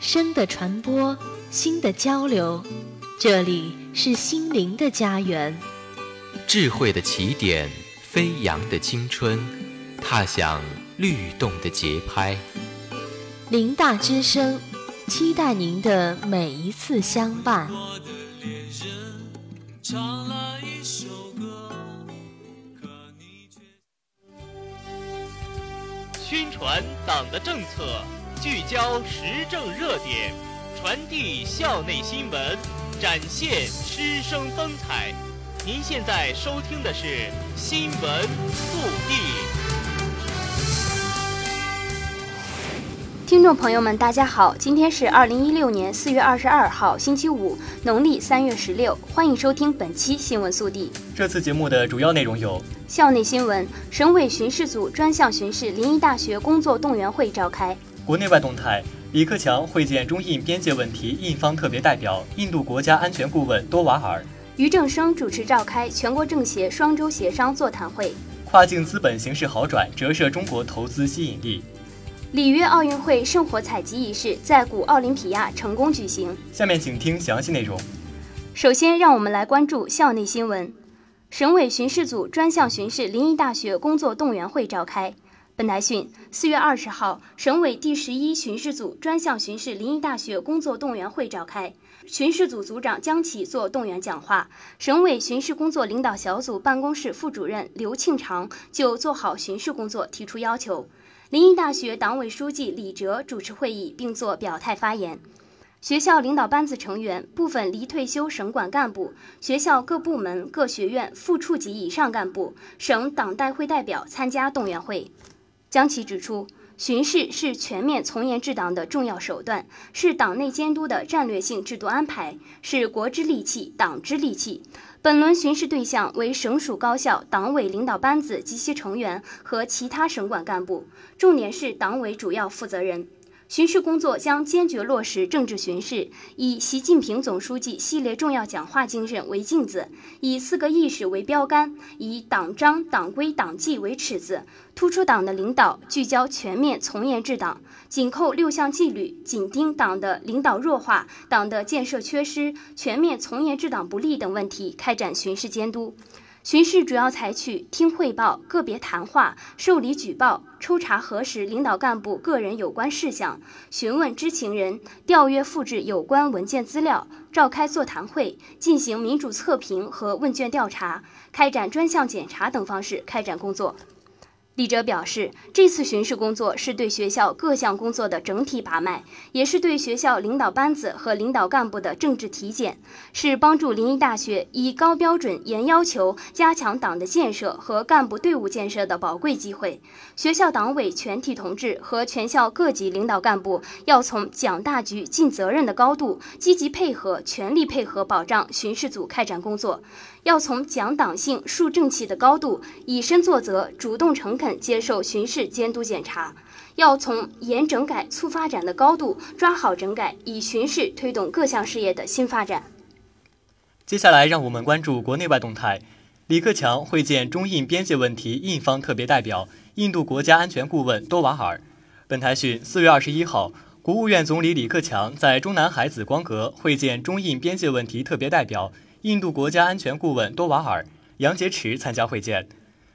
声的传播，心的交流，这里是心灵的家园。智慧的起点，飞扬的青春，踏响律动的节拍。林大之声，期待您的每一次相伴。宣传党的政策。聚焦时政热点，传递校内新闻，展现师生风采。您现在收听的是《新闻速递》。听众朋友们，大家好，今天是二零一六年四月二十二号，星期五，农历三月十六。欢迎收听本期《新闻速递》。这次节目的主要内容有：校内新闻，省委巡视组专项巡视临沂大学工作动员会召开。国内外动态：李克强会见中印边界问题印方特别代表、印度国家安全顾问多瓦尔。俞正声主持召开全国政协双周协商座谈会。跨境资本形势好转，折射中国投资吸引力。里约奥运会圣火采集仪式在古奥林匹亚成功举行。下面请听详细内容。首先，让我们来关注校内新闻。省委巡视组专项巡视临沂大学工作动员会召开。本台讯，四月二十号，省委第十一巡视组专项巡视临沂大学工作动员会召开，巡视组组长江启作动员讲话。省委巡视工作领导小组办公室副主任刘庆长就做好巡视工作提出要求。临沂大学党委书记李哲主持会议并作表态发言。学校领导班子成员、部分离退休省管干部、学校各部门各学院副处级以上干部、省党代会代表参加动员会。江奇指出，巡视是全面从严治党的重要手段，是党内监督的战略性制度安排，是国之利器、党之利器。本轮巡视对象为省属高校党委领导班子及其成员和其他省管干部，重点是党委主要负责人。巡视工作将坚决落实政治巡视，以习近平总书记系列重要讲话精神为镜子，以四个意识为标杆，以党章、党规、党纪为尺子，突出党的领导，聚焦全面从严治党，紧扣六项纪律，紧盯党的领导弱化、党的建设缺失、全面从严治党不力等问题，开展巡视监督。巡视主要采取听汇报、个别谈话、受理举报、抽查核实领导干部个人有关事项、询问知情人、调阅复制有关文件资料、召开座谈会、进行民主测评和问卷调查、开展专项检查等方式开展工作。李哲表示，这次巡视工作是对学校各项工作的整体把脉，也是对学校领导班子和领导干部的政治体检，是帮助临沂大学以高标准、严要求加强党的建设和干部队伍建设的宝贵机会。学校党委全体同志和全校各级领导干部要从讲大局、尽责任的高度，积极配合、全力配合保障巡视组开展工作。要从讲党性、树正气的高度，以身作则、主动诚恳接受巡视监督检查；要从严整改促发展的高度，抓好整改，以巡视推动各项事业的新发展。接下来，让我们关注国内外动态。李克强会见中印边界问题印方特别代表、印度国家安全顾问多瓦尔。本台讯，四月二十一号，国务院总理李克强在中南海紫光阁会见中印边界问题特别代表。印度国家安全顾问多瓦尔、杨洁篪参加会见。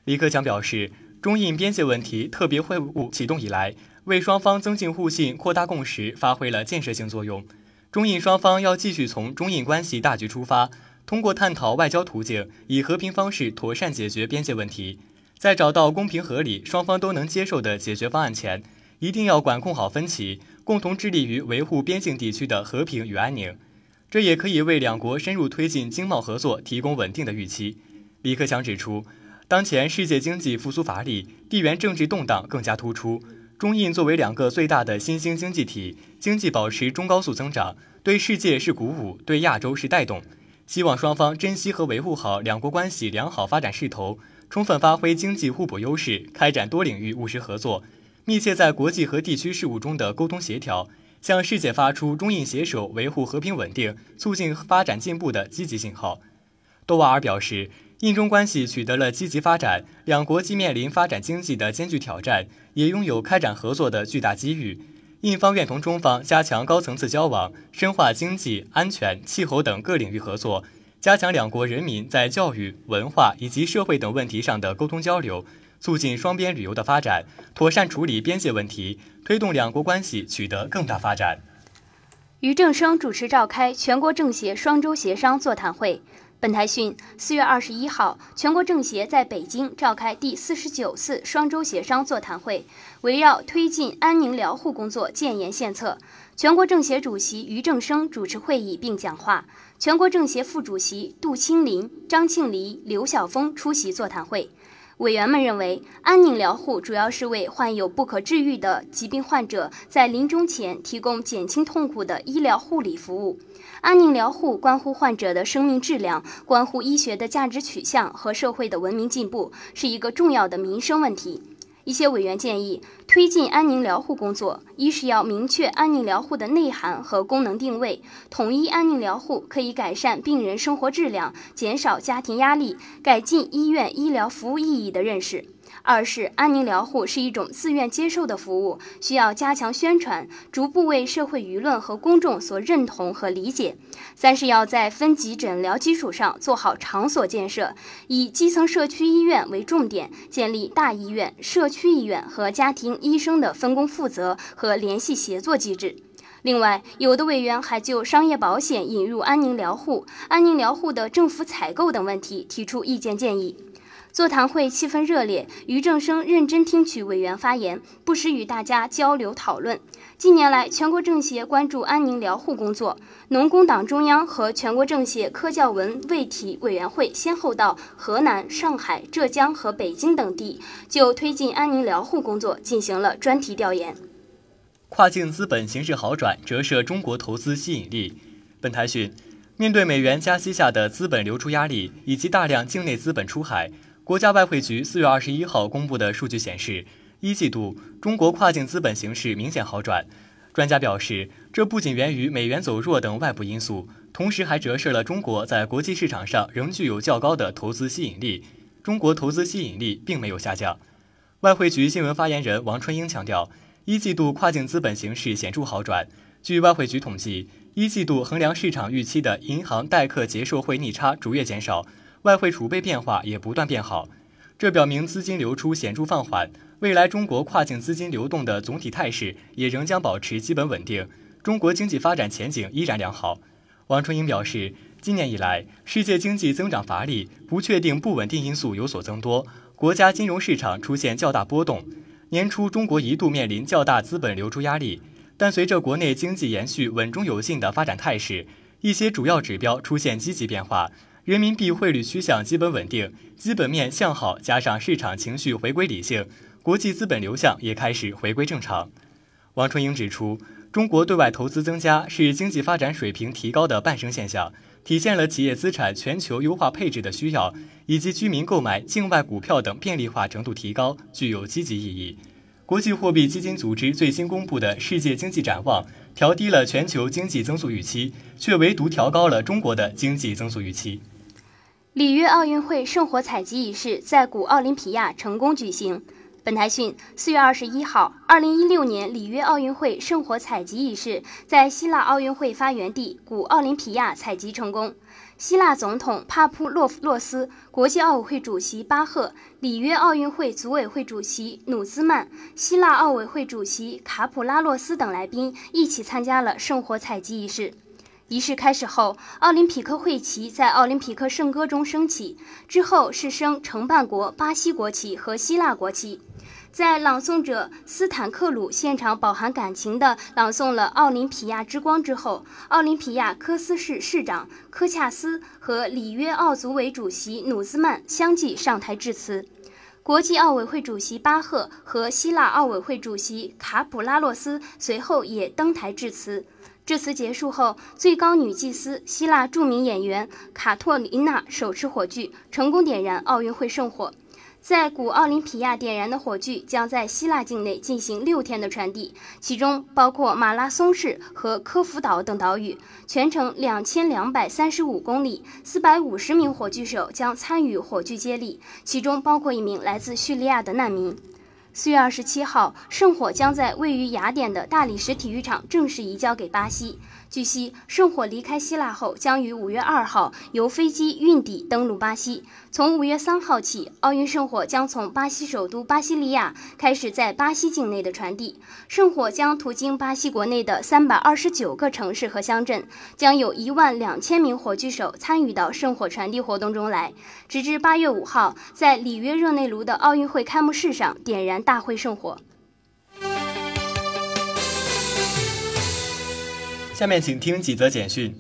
李克强表示，中印边界问题特别会晤启动以来，为双方增进互信、扩大共识发挥了建设性作用。中印双方要继续从中印关系大局出发，通过探讨外交途径，以和平方式妥善解决边界问题。在找到公平合理、双方都能接受的解决方案前，一定要管控好分歧，共同致力于维护边境地区的和平与安宁。这也可以为两国深入推进经贸合作提供稳定的预期。李克强指出，当前世界经济复苏乏力，地缘政治动荡更加突出。中印作为两个最大的新兴经济体，经济保持中高速增长，对世界是鼓舞，对亚洲是带动。希望双方珍惜和维护好两国关系良好发展势头，充分发挥经济互补优势，开展多领域务实合作，密切在国际和地区事务中的沟通协调。向世界发出中印携手维护和平稳定、促进发展进步的积极信号。多瓦尔表示，印中关系取得了积极发展，两国既面临发展经济的艰巨挑战，也拥有开展合作的巨大机遇。印方愿同中方加强高层次交往，深化经济、安全、气候等各领域合作，加强两国人民在教育、文化以及社会等问题上的沟通交流，促进双边旅游的发展，妥善处理边界问题，推动两国关系取得更大发展。俞正声主持召开全国政协双周协商座谈会。本台讯，四月二十一号，全国政协在北京召开第四十九次双周协商座谈会，围绕推进安宁疗护工作建言献策。全国政协主席俞正声主持会议并讲话，全国政协副主席杜清林、张庆黎、刘晓峰出席座谈会。委员们认为，安宁疗护主要是为患有不可治愈的疾病患者在临终前提供减轻痛苦的医疗护理服务。安宁疗护关乎患者的生命质量，关乎医学的价值取向和社会的文明进步，是一个重要的民生问题。一些委员建议，推进安宁疗护工作，一是要明确安宁疗护的内涵和功能定位，统一安宁疗护可以改善病人生活质量、减少家庭压力、改进医院医疗服务意义的认识。二是安宁疗护是一种自愿接受的服务，需要加强宣传，逐步为社会舆论和公众所认同和理解。三是要在分级诊疗基础上做好场所建设，以基层社区医院为重点，建立大医院、社区医院和家庭医生的分工负责和联系协作机制。另外，有的委员还就商业保险引入安宁疗护、安宁疗护的政府采购等问题提出意见建议。座谈会气氛热烈，俞正声认真听取委员发言，不时与大家交流讨论。近年来，全国政协关注安宁疗护工作，农工党中央和全国政协科教文卫体委员会先后到河南、上海、浙江和北京等地，就推进安宁疗护工作进行了专题调研。跨境资本形势好转，折射中国投资吸引力。本台讯，面对美元加息下的资本流出压力以及大量境内资本出海。国家外汇局四月二十一号公布的数据显示，一季度中国跨境资本形势明显好转。专家表示，这不仅源于美元走弱等外部因素，同时还折射了中国在国际市场上仍具有较高的投资吸引力。中国投资吸引力并没有下降。外汇局新闻发言人王春英强调，一季度跨境资本形势显著好转。据外汇局统计，一季度衡量市场预期的银行代客结售汇逆差逐月减少。外汇储备变化也不断变好，这表明资金流出显著放缓。未来中国跨境资金流动的总体态势也仍将保持基本稳定，中国经济发展前景依然良好。王春英表示，今年以来，世界经济增长乏力，不确定、不稳定因素有所增多，国家金融市场出现较大波动。年初，中国一度面临较大资本流出压力，但随着国内经济延续稳中有进的发展态势，一些主要指标出现积极变化。人民币汇率趋向基本稳定，基本面向好，加上市场情绪回归理性，国际资本流向也开始回归正常。王春英指出，中国对外投资增加是经济发展水平提高的伴生现象，体现了企业资产全球优化配置的需要，以及居民购买境外股票等便利化程度提高，具有积极意义。国际货币基金组织最新公布的世界经济展望，调低了全球经济增速预期，却唯独调高了中国的经济增速预期。里约奥运会圣火采集仪式在古奥林匹亚成功举行。本台讯，四月二十一号，二零一六年里约奥运会圣火采集仪式在希腊奥运会发源地古奥林匹亚采集成功。希腊总统帕普洛夫洛斯、国际奥委会主席巴赫、里约奥运会组委会主席努兹曼、希腊奥委会主席卡普拉洛斯等来宾一起参加了圣火采集仪式。仪式开始后，奥林匹克会旗在奥林匹克圣歌中升起，之后是升承办国巴西国旗和希腊国旗。在朗诵者斯坦克鲁现场饱含感情地朗诵了《奥林匹亚之光》之后，奥林匹亚科斯市市长科恰斯和里约奥组委主席努兹曼相继上台致辞。国际奥委会主席巴赫和希腊奥委会主席卡普拉洛斯随后也登台致辞。致辞结束后，最高女祭司、希腊著名演员卡托琳娜手持火炬，成功点燃奥运会圣火。在古奥林匹亚点燃的火炬将在希腊境内进行六天的传递，其中包括马拉松市和科孚岛等岛屿，全程两千两百三十五公里，四百五十名火炬手将参与火炬接力，其中包括一名来自叙利亚的难民。四月二十七号，圣火将在位于雅典的大理石体育场正式移交给巴西。据悉，圣火离开希腊后，将于五月二号由飞机运抵登陆巴西。从五月三号起，奥运圣火将从巴西首都巴西利亚开始在巴西境内的传递。圣火将途经巴西国内的三百二十九个城市和乡镇，将有一万两千名火炬手参与到圣火传递活动中来，直至八月五号，在里约热内卢的奥运会开幕式上点燃大会圣火。下面请听几则简讯。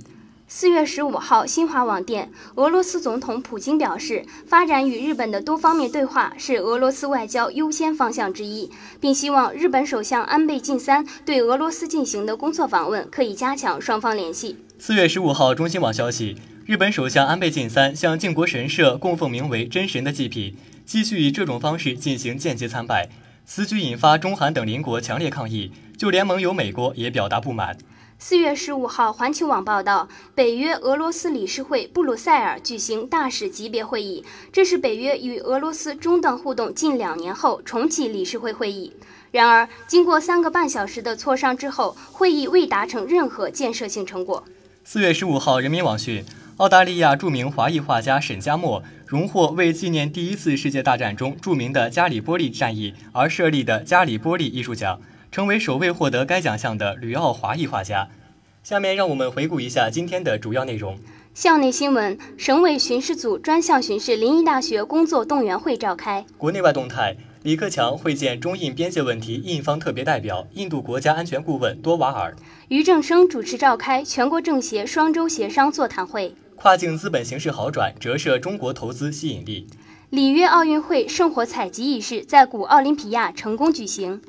四月十五号，新华网电，俄罗斯总统普京表示，发展与日本的多方面对话是俄罗斯外交优先方向之一，并希望日本首相安倍晋三对俄罗斯进行的工作访问可以加强双方联系。四月十五号，中新网消息，日本首相安倍晋三向靖国神社供奉名为“真神”的祭品，继续以这种方式进行间接参拜，此举引发中韩等邻国强烈抗议，就连盟友美国也表达不满。四月十五号，环球网报道，北约俄罗斯理事会布鲁塞尔举行大使级别会议，这是北约与俄罗斯中断互动近两年后重启理事会会议。然而，经过三个半小时的磋商之后，会议未达成任何建设性成果。四月十五号，人民网讯，澳大利亚著名华裔画家沈加墨荣获为纪念第一次世界大战中著名的加里波利战役而设立的加里波利艺术奖。成为首位获得该奖项的旅澳华裔画家。下面让我们回顾一下今天的主要内容。校内新闻：省委巡视组专项巡视临沂大学工作动员会召开。国内外动态：李克强会见中印边界问题印方特别代表、印度国家安全顾问多瓦尔。俞正声主持召开全国政协双周协商座谈会。跨境资本形势好转，折射中国投资吸引力。里约奥运会圣火采集仪式在古奥林匹亚成功举行。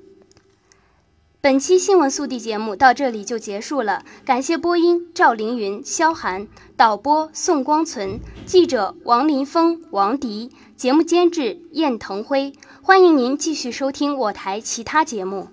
本期新闻速递节目到这里就结束了，感谢播音赵凌云、肖涵，导播宋光存，记者王林峰、王迪，节目监制燕腾辉。欢迎您继续收听我台其他节目。